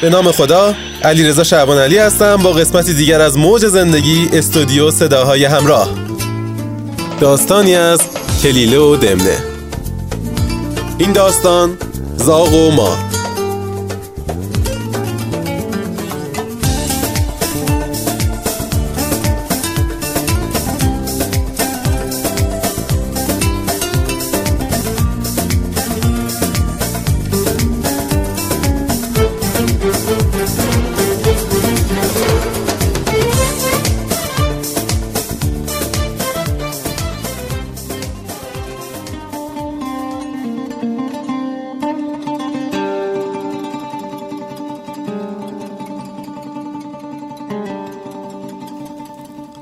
به نام خدا علی رضا شعبان علی هستم با قسمتی دیگر از موج زندگی استودیو صداهای همراه. داستانی از کلیله و دمنه. این داستان زاغ و مار.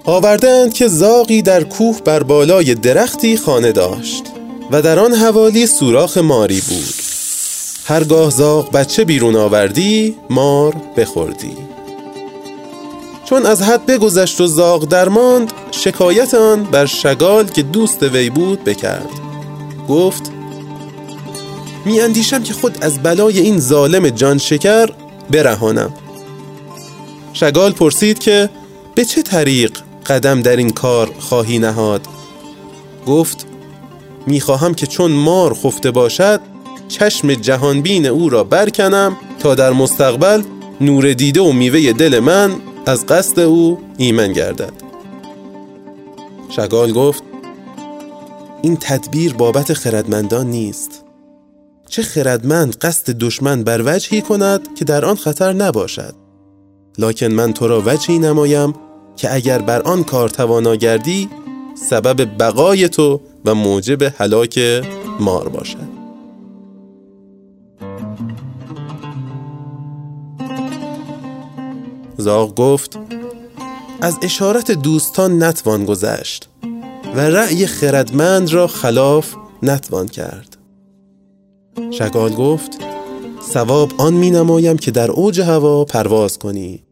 آوردند که زاغی در کوه بر بالای درختی خانه داشت و در آن حوالی سوراخ ماری بود. هرگاه زاغ بچه بیرون آوردی مار بخوردی. چون از حد بگذشت و زاغ درماند شکایت آن بر شگال که دوست وی بود بکرد. گفت می اندیشم که خود از بلای این ظالم جان شکر برهانم. شگال پرسید که به چه طریق قدم در این کار خواهی نهاد. گفت می‌خواهم که چون مار خفته باشد چشم جهانبین او را برکنم تا در مستقبل نور دیده و میوه دل من از قصد او ایمن گردد. شگال گفت این تدبیر بابت خردمندان نیست. چه خردمند قصد دشمن بر وجهی کند که در آن خطر نباشد. لکن من تو را وجهی نمایم که اگر بر آن کار توانا گردی سبب بقای تو و موجب هلاک مار باشد. زاغ گفت از اشارت دوستان نتوان گذشت و رأی خردمند را خلاف نتوان کرد. شگال گفت سواب آن می نمایم که در اوج هوا پرواز کنی.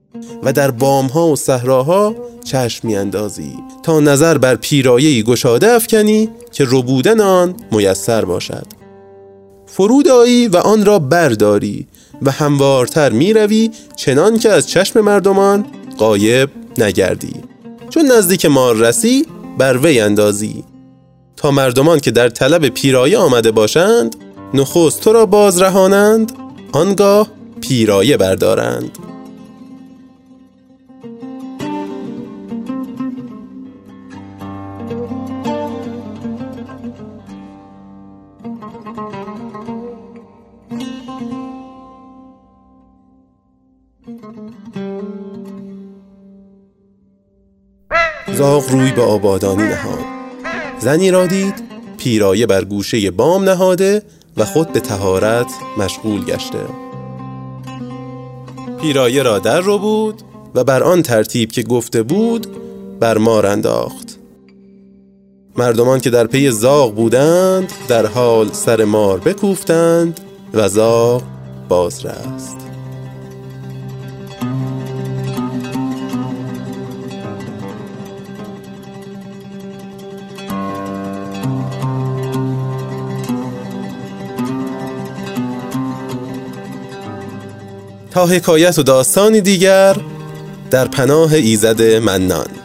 و در بامها و صحراها چشم اندازی تا نظر بر پیرایه‌ای گشاده افکنی که ربودن آن میسر باشد. فرود آیی و آن را برداری و هموارتر روی چنان که از چشم مردمان قایب نگردی. چون نزدیک مار رسی بر وی اندازی. تا مردمان که در طلب پیرایه آمده باشند نخست تو را باز رهانند آنگاه پیرایه بردارند. زاغ روی به آبادانی نهاد. زنی را دید پیرایه بر گوشه بام نهاده و خود به تهارت مشغول گشته. پیرایه را در رو بود و بر آن ترتیب که گفته بود بر مار انداخت. مردمان که در پی زاغ بودند در حال سر مار بکوفتند و زاغ باز رست تا حکایت و داستانی دیگر در پناه ایزد منان.